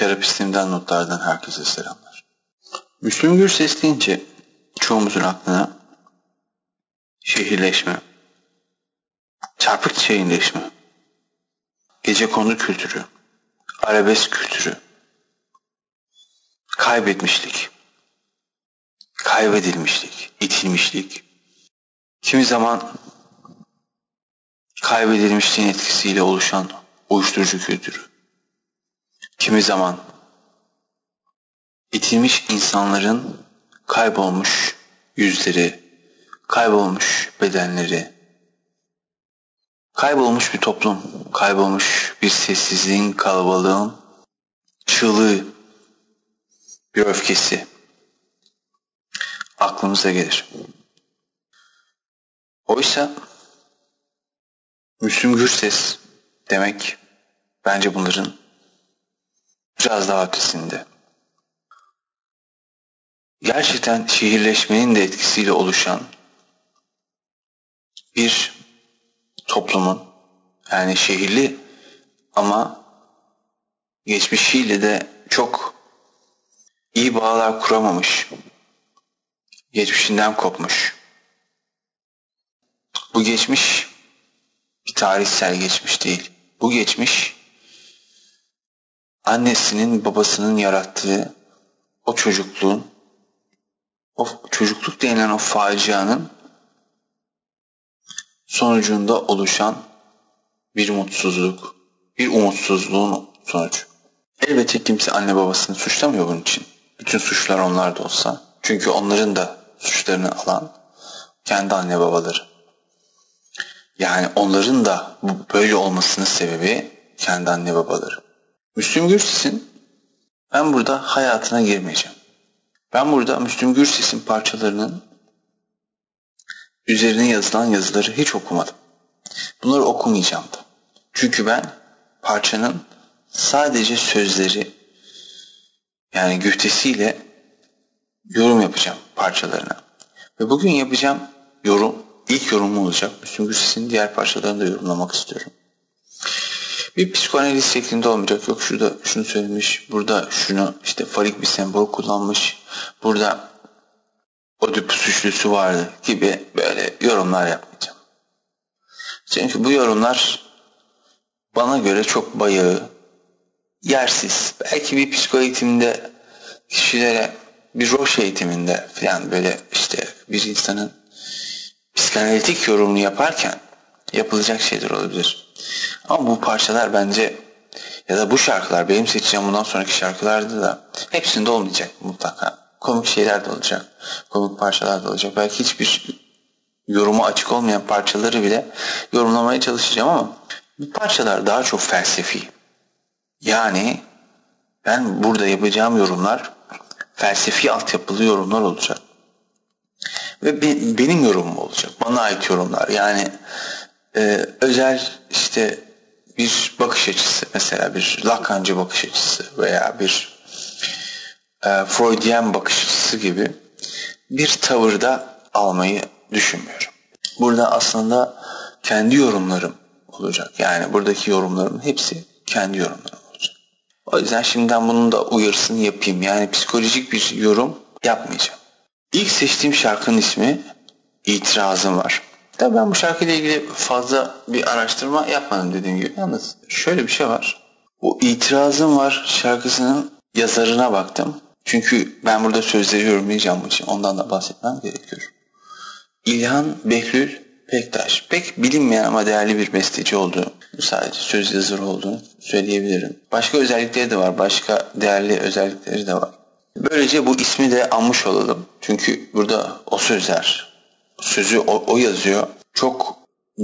Terapistimden notlardan herkese selamlar. Müslüm Gürses deyince çoğumuzun aklına şehirleşme, çarpık şehirleşme, gece konu kültürü, arabesk kültürü, kaybetmişlik, kaybedilmişlik, itilmişlik, kimi zaman kaybedilmişliğin etkisiyle oluşan uyuşturucu kültürü, kimi zaman itilmiş insanların kaybolmuş yüzleri, kaybolmuş bedenleri, kaybolmuş bir toplum, kaybolmuş bir sessizliğin, kalabalığın çığlığı, bir öfkesi aklımıza gelir. Oysa Müslüm Gürses demek bence bunların biraz daha ötesinde. Gerçekten şehirleşmenin de etkisiyle oluşan bir toplumun yani şehirli ama geçmişiyle de çok iyi bağlar kuramamış, geçmişinden kopmuş. Bu geçmiş bir tarihsel geçmiş değil. Bu geçmiş annesinin babasının yarattığı o çocukluğun o çocukluk denilen o facianın sonucunda oluşan bir mutsuzluk, bir umutsuzluğun sonucu. Elbette kimse anne babasını suçlamıyor bunun için. Bütün suçlar onlar da olsa. Çünkü onların da suçlarını alan kendi anne babaları. Yani onların da böyle olmasının sebebi kendi anne babaları. Müslüm Gürses'in ben burada hayatına girmeyeceğim. Ben burada Müslüm Gürses'in parçalarının üzerine yazılan yazıları hiç okumadım. Bunları okumayacağım da. Çünkü ben parçanın sadece sözleri yani güftesiyle yorum yapacağım parçalarına. Ve bugün yapacağım yorum ilk yorumum olacak. Müslüm Gürses'in diğer parçalarını da yorumlamak istiyorum. Bir psikanaliz şeklinde olmayacak. Yok şurada şunu söylemiş, burada şunu işte farik bir sembol kullanmış, burada Oedipus üçlüsü vardı gibi böyle yorumlar yapmayacağım. Çünkü bu yorumlar bana göre çok bayağı, yersiz. Belki bir psikoeğitimde kişilere bir roş eğitiminde falan böyle işte bir insanın psikanalitik yorumunu yaparken yapılacak şeyler olabilir. Ama bu parçalar bence ya da bu şarkılar benim seçeceğim bundan sonraki şarkılarda da hepsinde olmayacak mutlaka. Komik şeyler de olacak. Komik parçalar da olacak. Belki hiçbir yoruma açık olmayan parçaları bile yorumlamaya çalışacağım ama bu parçalar daha çok felsefi. Yani ben burada yapacağım yorumlar felsefi altyapılı yorumlar olacak. Ve be, benim yorumum olacak. Bana ait yorumlar. Yani e, özel işte bir bakış açısı mesela bir Lacancı bakış açısı veya bir e, Freudian bakış açısı gibi bir tavırda almayı düşünmüyorum. Burada aslında kendi yorumlarım olacak. Yani buradaki yorumlarımın hepsi kendi yorumlarım olacak. O yüzden şimdiden bunun da uyarısını yapayım. Yani psikolojik bir yorum yapmayacağım. İlk seçtiğim şarkının ismi İtirazım Var. Tabii ben bu şarkıyla ilgili fazla bir araştırma yapmadım dediğim gibi. Yalnız şöyle bir şey var. Bu İtirazım Var şarkısının yazarına baktım. Çünkü ben burada sözleri yorumlayacağım için ondan da bahsetmem gerekiyor. İlhan Behlül Pektaş. Pek bilinmeyen ama değerli bir besteci olduğu, sadece söz yazarı olduğunu söyleyebilirim. Başka özellikleri de var, başka değerli özellikleri de var. Böylece bu ismi de anmış olalım. Çünkü burada o sözler, sözü o, o yazıyor. Çok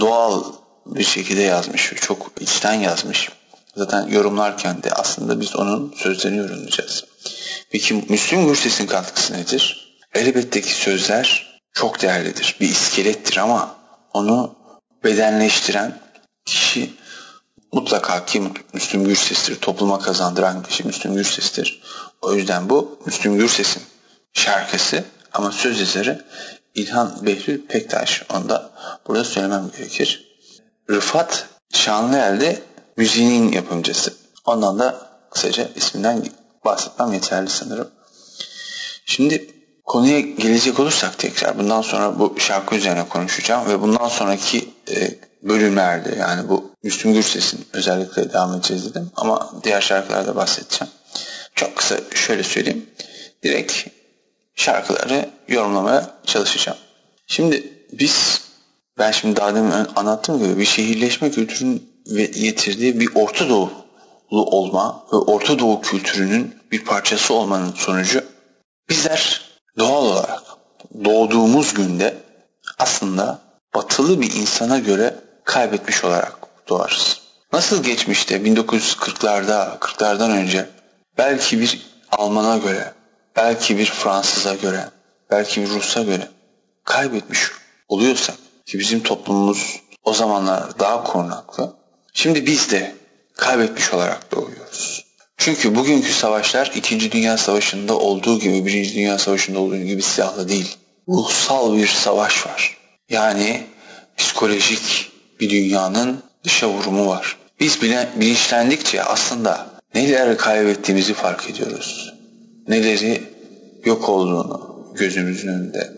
doğal bir şekilde yazmış, çok içten yazmış. Zaten yorumlarken de aslında biz onun sözlerini yorumlayacağız. Peki Müslüm Gürses'in katkısı nedir? Elbette ki sözler çok değerlidir. Bir iskelettir ama onu bedenleştiren kişi mutlaka ki Müslüm Gürses'tir. Topluma kazandıran kişi Müslüm Gürses'tir. O yüzden bu Müslüm Gürses'in şarkısı ama söz yazarı İlhan Behlül Pektaş. Onu da burada söylemem gerekir. Rıfat Şanlıel de müziğinin yapımcısı. Ondan da kısaca isminden bahsetmem yeterli sanırım. Şimdi konuya gelecek olursak tekrar bundan sonra bu şarkı üzerine konuşacağım ve bundan sonraki e, bölümlerde yani bu Müslüm Gürses'in özellikle devam edeceğiz dedim ama diğer şarkılarda bahsedeceğim. Çok kısa şöyle söyleyeyim. Direkt şarkıları yorumlamaya çalışacağım. Şimdi biz ben şimdi daha demin anlattığım gibi bir şehirleşme kültürünün getirdiği bir Orta Doğulu olma ve Orta Doğu kültürünün bir parçası olmanın sonucu bizler doğal olarak doğduğumuz günde aslında batılı bir insana göre kaybetmiş olarak doğarız. Nasıl geçmişte 1940'larda, 40'lardan önce belki bir Alman'a göre, belki bir Fransız'a göre, belki bir Rus'a göre kaybetmiş oluyorsak ki bizim toplumumuz o zamanlar daha korunaklı. Şimdi biz de kaybetmiş olarak doğuyoruz. Çünkü bugünkü savaşlar 2. Dünya Savaşı'nda olduğu gibi 1. Dünya Savaşı'nda olduğu gibi silahlı değil. Ruhsal bir savaş var. Yani psikolojik bir dünyanın dışa vurumu var. Biz bilinçlendikçe aslında neleri kaybettiğimizi fark ediyoruz. Neleri yok olduğunu gözümüzün önünde.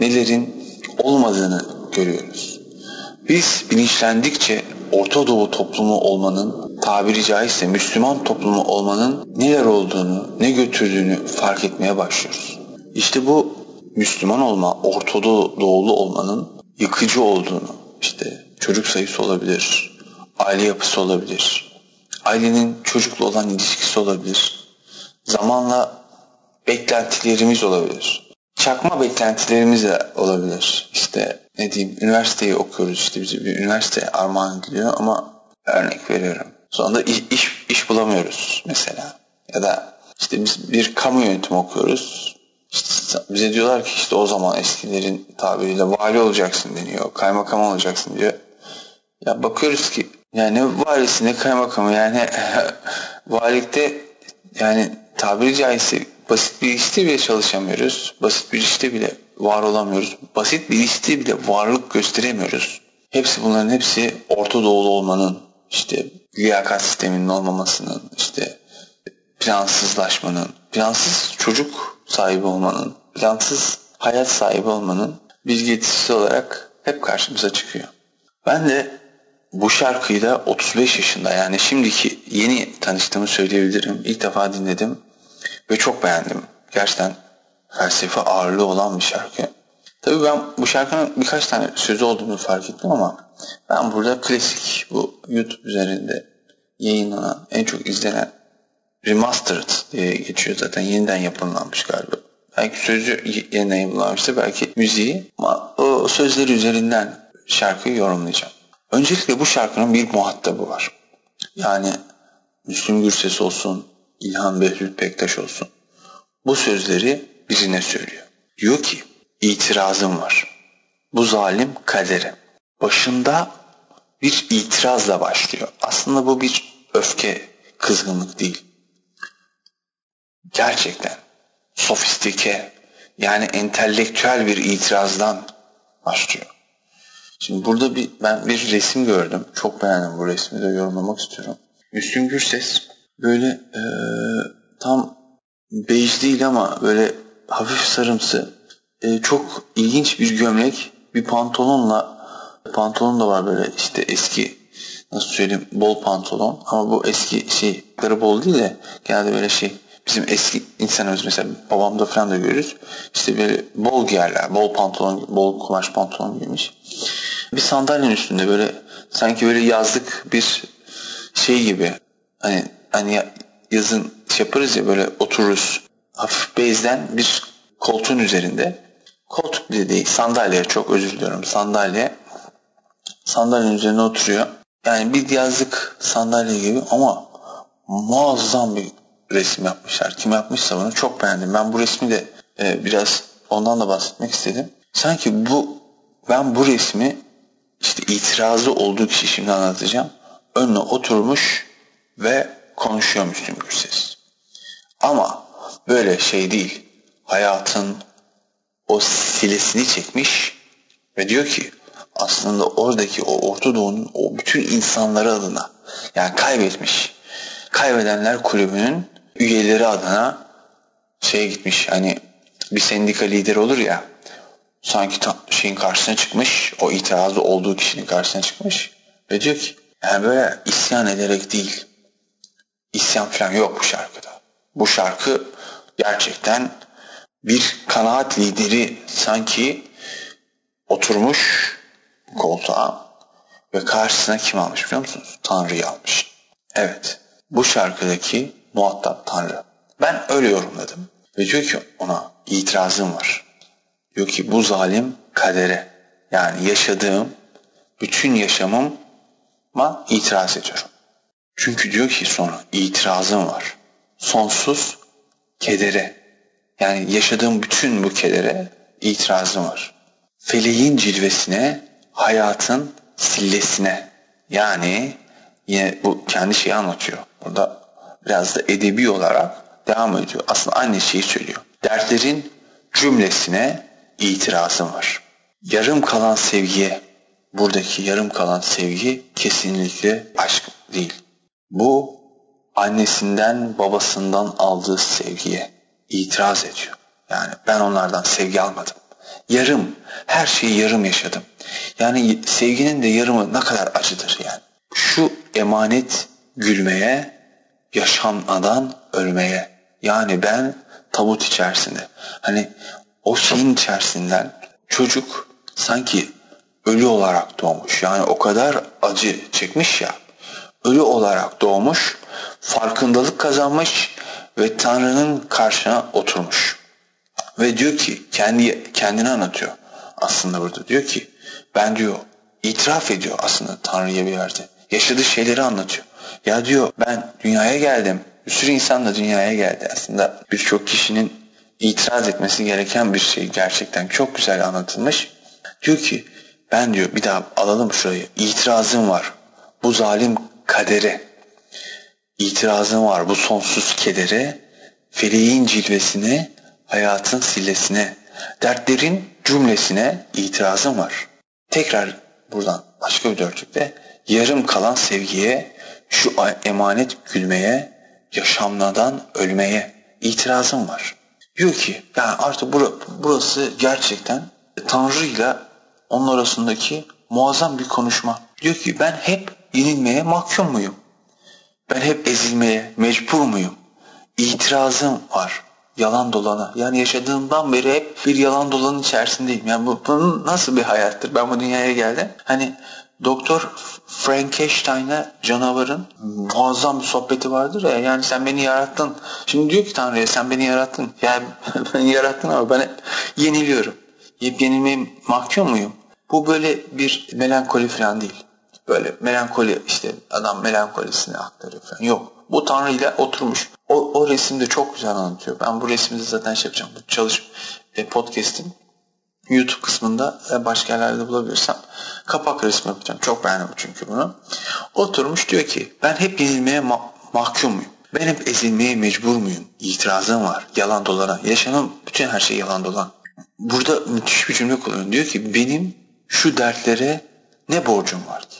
Nelerin olmadığını görüyoruz. Biz bilinçlendikçe Orta Doğu toplumu olmanın, tabiri caizse Müslüman toplumu olmanın neler olduğunu, ne götürdüğünü fark etmeye başlıyoruz. İşte bu Müslüman olma, Orta Doğulu olmanın yıkıcı olduğunu, işte çocuk sayısı olabilir, aile yapısı olabilir, ailenin çocukla olan ilişkisi olabilir, zamanla beklentilerimiz olabilir, çakma beklentilerimiz de olabilir. İşte ne diyeyim üniversiteyi okuyoruz işte bize bir üniversite armağan ediliyor ama örnek veriyorum. Sonra da iş, iş, iş bulamıyoruz mesela. Ya da işte biz bir kamu yönetimi okuyoruz. İşte bize diyorlar ki işte o zaman eskilerin tabiriyle vali olacaksın deniyor. Kaymakam olacaksın diyor. Ya bakıyoruz ki yani ne valisi ne kaymakamı yani valilikte yani tabiri caizse basit bir işte bile çalışamıyoruz. Basit bir işte bile var olamıyoruz. Basit bir işte bile varlık gösteremiyoruz. Hepsi bunların hepsi Orta Doğulu olmanın, işte liyakat sisteminin olmamasının, işte plansızlaşmanın, plansız çocuk sahibi olmanın, plansız hayat sahibi olmanın bir getirisi olarak hep karşımıza çıkıyor. Ben de bu şarkıyı da 35 yaşında yani şimdiki yeni tanıştığımı söyleyebilirim. İlk defa dinledim ve çok beğendim. Gerçekten felsefe ağırlığı olan bir şarkı. Tabii ben bu şarkının birkaç tane sözü olduğunu fark ettim ama ben burada klasik bu YouTube üzerinde yayınlanan en çok izlenen Remastered diye geçiyor zaten yeniden yapımlanmış galiba. Belki sözü yeniden yapımlanmıştı belki müziği ama o sözleri üzerinden şarkıyı yorumlayacağım. Öncelikle bu şarkının bir muhatabı var. Yani Müslüm Gürses olsun, İlhan Behlül Pektaş olsun. Bu sözleri birine söylüyor. Diyor ki itirazım var. Bu zalim kadere. Başında bir itirazla başlıyor. Aslında bu bir öfke, kızgınlık değil. Gerçekten sofistike yani entelektüel bir itirazdan başlıyor. Şimdi burada bir ben bir resim gördüm. Çok beğendim bu resmi de yorumlamak istiyorum. Müslüm Gürses böyle e, tam bej değil ama böyle hafif sarımsı e, çok ilginç bir gömlek bir pantolonla pantolon da var böyle işte eski nasıl söyleyeyim bol pantolon ama bu eski şey bol değil de genelde böyle şey bizim eski insanımız mesela babamda falan da görürüz. İşte böyle bol giyerler. Bol pantolon, bol kumaş pantolon giymiş. Bir sandalyenin üstünde böyle sanki böyle yazlık bir şey gibi. Hani hani yazın şey yaparız ya böyle otururuz. Hafif bezden bir koltuğun üzerinde. Koltuk bile değil sandalye çok özür diliyorum sandalye. Sandalyenin üzerine oturuyor. Yani bir yazlık sandalye gibi ama muazzam bir resim yapmışlar. Kim yapmışsa bunu çok beğendim. Ben bu resmi de e, biraz ondan da bahsetmek istedim. Sanki bu ben bu resmi işte itirazı olduğu kişi şimdi anlatacağım. Önüne oturmuş ve konuşuyor Müslüm Gürses. Ama böyle şey değil. Hayatın o silesini çekmiş ve diyor ki aslında oradaki o Orta Doğu'nun o bütün insanları adına yani kaybetmiş Kaybedenler Kulübü'nün üyeleri adına şeye gitmiş hani bir sendika lideri olur ya sanki şeyin karşısına çıkmış o itirazı olduğu kişinin karşısına çıkmış ve diyor ki yani böyle isyan ederek değil isyan falan yok bu şarkıda. Bu şarkı gerçekten bir kanaat lideri sanki oturmuş koltuğa ve karşısına kim almış biliyor musunuz? Tanrı'yı almış. Evet. Bu şarkıdaki muhatap Tanrı. Ben öyle yorumladım. Ve diyor ki ona itirazım var. Diyor ki bu zalim kadere yani yaşadığım bütün yaşamıma itiraz ediyorum. Çünkü diyor ki sonra itirazım var. Sonsuz kedere yani yaşadığım bütün bu kedere itirazım var. Feleğin cilvesine, hayatın sillesine yani yine bu kendi şeyi anlatıyor. Burada biraz da edebi olarak devam ediyor. Aslında aynı şeyi söylüyor. Dertlerin cümlesine itirazım var. Yarım kalan sevgiye, buradaki yarım kalan sevgi kesinlikle aşk değil. Bu annesinden babasından aldığı sevgiye itiraz ediyor. Yani ben onlardan sevgi almadım. Yarım, her şeyi yarım yaşadım. Yani sevginin de yarımı ne kadar acıdır yani. Şu emanet gülmeye, yaşamadan ölmeye. Yani ben tabut içerisinde. Hani o şeyin içerisinden çocuk sanki ölü olarak doğmuş. Yani o kadar acı çekmiş ya. Ölü olarak doğmuş, farkındalık kazanmış ve Tanrı'nın karşına oturmuş. Ve diyor ki kendi kendini anlatıyor aslında burada. Diyor ki ben diyor itiraf ediyor aslında Tanrı'ya bir yerde. Yaşadığı şeyleri anlatıyor. Ya diyor ben dünyaya geldim. Bir sürü insan da dünyaya geldi. Aslında birçok kişinin itiraz etmesi gereken bir şey gerçekten çok güzel anlatılmış. Diyor ki ben diyor bir daha alalım şurayı. İtirazım var. Bu zalim kadere. İtirazım var bu sonsuz kedere. Feleğin cilvesine, hayatın sillesine, dertlerin cümlesine itirazım var. Tekrar buradan başka bir dörtlükte yarım kalan sevgiye, şu emanet gülmeye, yaşamladan ölmeye itirazım var. Diyor ki yani artık burası gerçekten Tanrı ile onun arasındaki muazzam bir konuşma. Diyor ki ben hep yenilmeye mahkum muyum? Ben hep ezilmeye mecbur muyum? İtirazım var yalan dolana. Yani yaşadığımdan beri hep bir yalan dolanın içerisindeyim. Yani bu, bunun nasıl bir hayattır? Ben bu dünyaya geldim. Hani Doktor Frankenstein'e canavarın muazzam bir sohbeti vardır ya. Yani sen beni yarattın. Şimdi diyor ki Tanrı'ya sen beni yarattın. Yani beni yarattın ama ben yeniliyorum. Yep yenilmeye mahkum muyum? Bu böyle bir melankoli falan değil. Böyle melankoli işte adam melankolisini aktarıyor falan. Yok. Bu Tanrı ile oturmuş. O, o resimde çok güzel anlatıyor. Ben bu resminde zaten şey yapacağım. Bu çalış e, podcast'in YouTube kısmında başka yerlerde bulabilirsem kapak resmi yapacağım. Çok beğendim çünkü bunu. Oturmuş diyor ki ben hep yenilmeye ma- mahkum muyum? Ben hep ezilmeye mecbur muyum? İtirazım var. Yalan dolana. Yaşamım bütün her şey yalan dolan. Burada müthiş bir cümle kullanıyor. Diyor ki benim şu dertlere ne borcum vardı?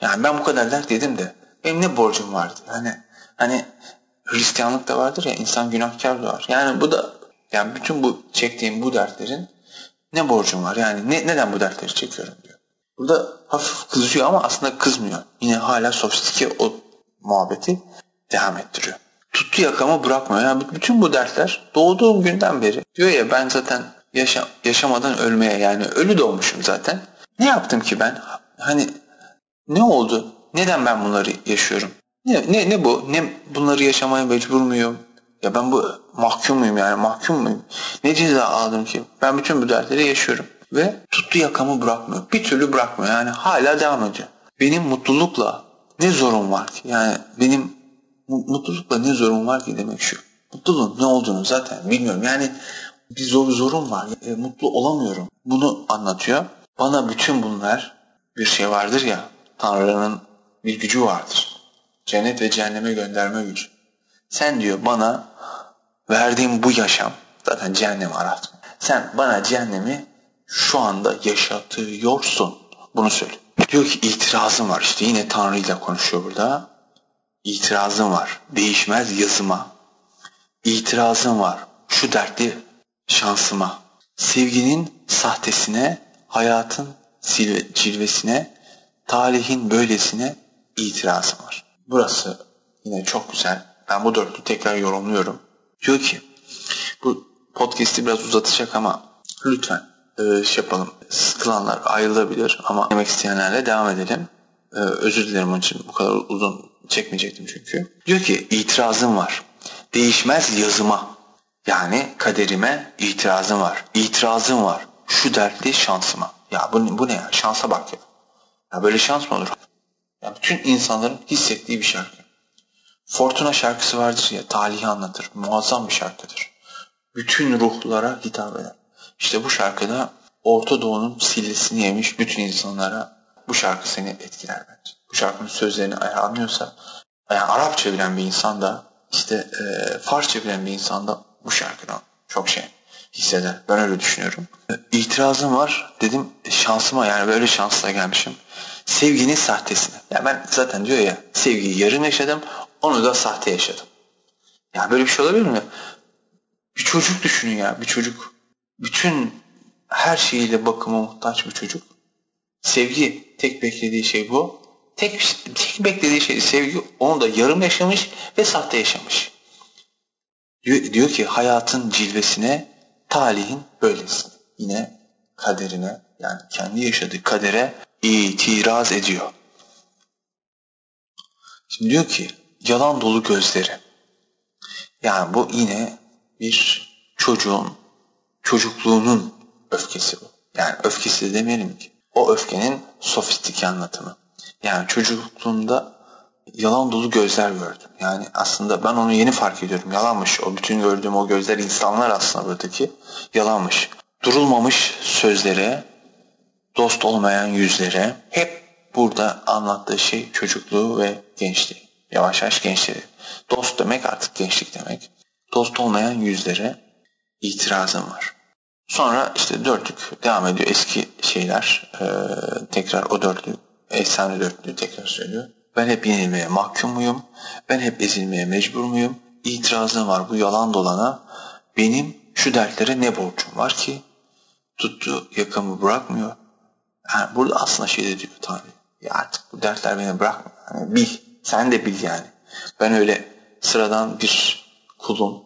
Yani ben bu kadar dert dedim de benim ne borcum vardı? Hani hani Hristiyanlık da vardır ya insan günahkar doğar. Yani bu da yani bütün bu çektiğim bu dertlerin ne borcum var? Yani ne, neden bu dertleri çekiyorum diyor. Burada hafif kızıyor ama aslında kızmıyor. Yine hala sofistike o muhabbeti devam ettiriyor. Tuttu yakamı bırakmıyor. Yani bütün bu dertler doğduğum günden beri diyor ya ben zaten yaşa, yaşamadan ölmeye yani ölü doğmuşum zaten. Ne yaptım ki ben? Hani ne oldu? Neden ben bunları yaşıyorum? Ne, ne, ne bu? Ne bunları yaşamaya mecbur muyum? Ya ben bu mahkum muyum yani mahkum muyum? Ne ceza aldım ki? Ben bütün bu dertleri yaşıyorum. Ve tuttu yakamı bırakmıyor. Bir türlü bırakmıyor. Yani hala devam ediyor. Benim mutlulukla ne zorum var ki? Yani benim mutlulukla ne zorum var ki demek şu. Mutluluğun ne olduğunu zaten bilmiyorum. Yani bir zor zorum var. E, mutlu olamıyorum. Bunu anlatıyor. Bana bütün bunlar bir şey vardır ya. Tanrı'nın bir gücü vardır. Cennet ve cehenneme gönderme gücü. Sen diyor bana verdiğim bu yaşam zaten cehennemi aratma. Sen bana cehennemi şu anda yaşatıyorsun. Bunu söyle. Diyor ki itirazım var işte yine Tanrı ile konuşuyor burada. itirazım var. Değişmez yazıma. İtirazım var. Şu dertli şansıma. Sevginin sahtesine, hayatın cilvesine, tarihin böylesine itirazım var. Burası yine çok güzel. Ben bu dörtlü tekrar yorumluyorum. Diyor ki bu podcast'i biraz uzatacak ama lütfen e, şey yapalım. Sıkılanlar ayrılabilir ama demek isteyenlerle devam edelim. E, özür dilerim onun için bu kadar uzun çekmeyecektim çünkü. Diyor ki itirazım var. Değişmez yazıma. Yani kaderime itirazım var. İtirazım var. Şu dertli şansıma. Ya bu, bu ne ya? Şansa bak ya. Ya böyle şans mı olur? Ya bütün insanların hissettiği bir şarkı. Fortuna şarkısı vardır ya, talihi anlatır. Muazzam bir şarkıdır. Bütün ruhlara hitap eder. İşte bu şarkıda Orta Doğu'nun sillesini yemiş bütün insanlara bu şarkı seni etkiler bence. Bu şarkının sözlerini anlıyorsa, yani Arapça bilen bir insan da, işte e, Farsça bilen bir insan da bu şarkıdan çok şey hisseder. Ben öyle düşünüyorum. İtirazım var. Dedim şansıma yani böyle şansla gelmişim. Sevginin sahtesine. Ya ben zaten diyor ya sevgiyi yarım yaşadım onu da sahte yaşadım. Ya böyle bir şey olabilir mi? Bir çocuk düşünün ya bir çocuk. Bütün her şeyiyle bakıma muhtaç bir çocuk. Sevgi tek beklediği şey bu. Tek, tek beklediği şey sevgi onu da yarım yaşamış ve sahte yaşamış. Diyor, diyor ki hayatın cilvesine talihin böylesi. Yine kaderine yani kendi yaşadığı kadere itiraz ediyor. Şimdi diyor ki yalan dolu gözleri. Yani bu yine bir çocuğun çocukluğunun öfkesi bu. Yani öfkesi de demeyelim ki. O öfkenin sofistik anlatımı. Yani çocukluğunda yalan dolu gözler gördüm. Yani aslında ben onu yeni fark ediyorum. Yalanmış. O bütün gördüğüm o gözler insanlar aslında buradaki. Yalanmış. Durulmamış sözlere, dost olmayan yüzlere hep burada anlattığı şey çocukluğu ve gençliği. Yavaş yavaş gençliği. Dost demek artık gençlik demek. Dost olmayan yüzlere itirazım var. Sonra işte dörtlük devam ediyor. Eski şeyler e, tekrar o dörtlü, efsane dörtlüğü tekrar söylüyor. Ben hep yenilmeye mahkum muyum? Ben hep ezilmeye mecbur muyum? İtirazım var bu yalan dolana. Benim şu dertlere ne borcum var ki? Tuttu yakamı bırakmıyor. Yani burada aslında şey de diyor Tanrı. Ya artık bu dertler beni bırakmıyor. Yani bil. Sen de bil yani. Ben öyle sıradan bir kulun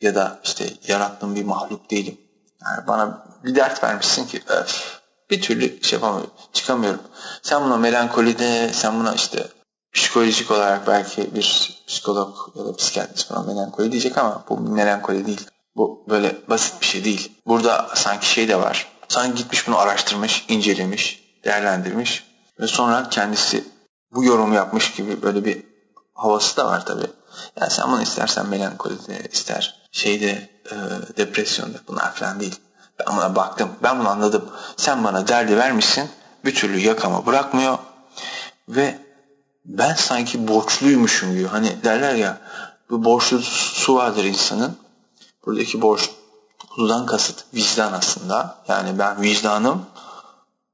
ya da işte yarattığım bir mahluk değilim. Yani bana bir dert vermişsin ki öf, bir türlü şey yapamıyorum, çıkamıyorum. Sen buna melankolide, sen buna işte psikolojik olarak belki bir psikolog ya da psikiyatrist buna melankoli diyecek ama bu melankoli değil. Bu böyle basit bir şey değil. Burada sanki şey de var. Sanki gitmiş bunu araştırmış, incelemiş, değerlendirmiş ve sonra kendisi bu yorum yapmış gibi böyle bir havası da var tabi. Yani sen bunu istersen melankolide, ister şeyde e, depresyonda bunlar falan değil. Ben buna baktım. Ben bunu anladım. Sen bana derdi vermişsin. Bir türlü yakama bırakmıyor. Ve ben sanki borçluymuşum gibi. Hani derler ya bu borçlu su vardır insanın. Buradaki borçludan kasıt vicdan aslında. Yani ben vicdanım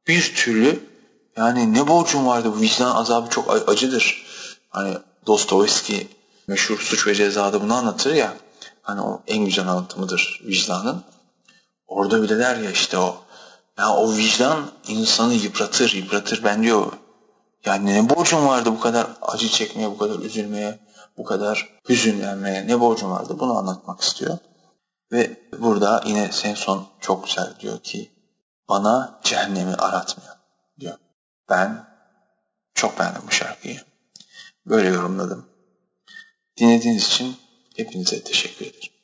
bir türlü yani ne borcum vardı bu vicdan azabı çok acıdır. Hani Dostoyevski meşhur suç ve cezada bunu anlatır ya. Hani o en güzel anlatımıdır vicdanın. Orada bile der ya işte o. Ya o vicdan insanı yıpratır, yıpratır. Ben diyor yani ne borcum vardı bu kadar acı çekmeye, bu kadar üzülmeye, bu kadar hüzünlenmeye ne borcum vardı bunu anlatmak istiyor. Ve burada yine sen son çok güzel diyor ki bana cehennemi aratmıyor diyor. Ben çok beğendim bu şarkıyı. Böyle yorumladım. Dinlediğiniz için hepinize teşekkür ederim.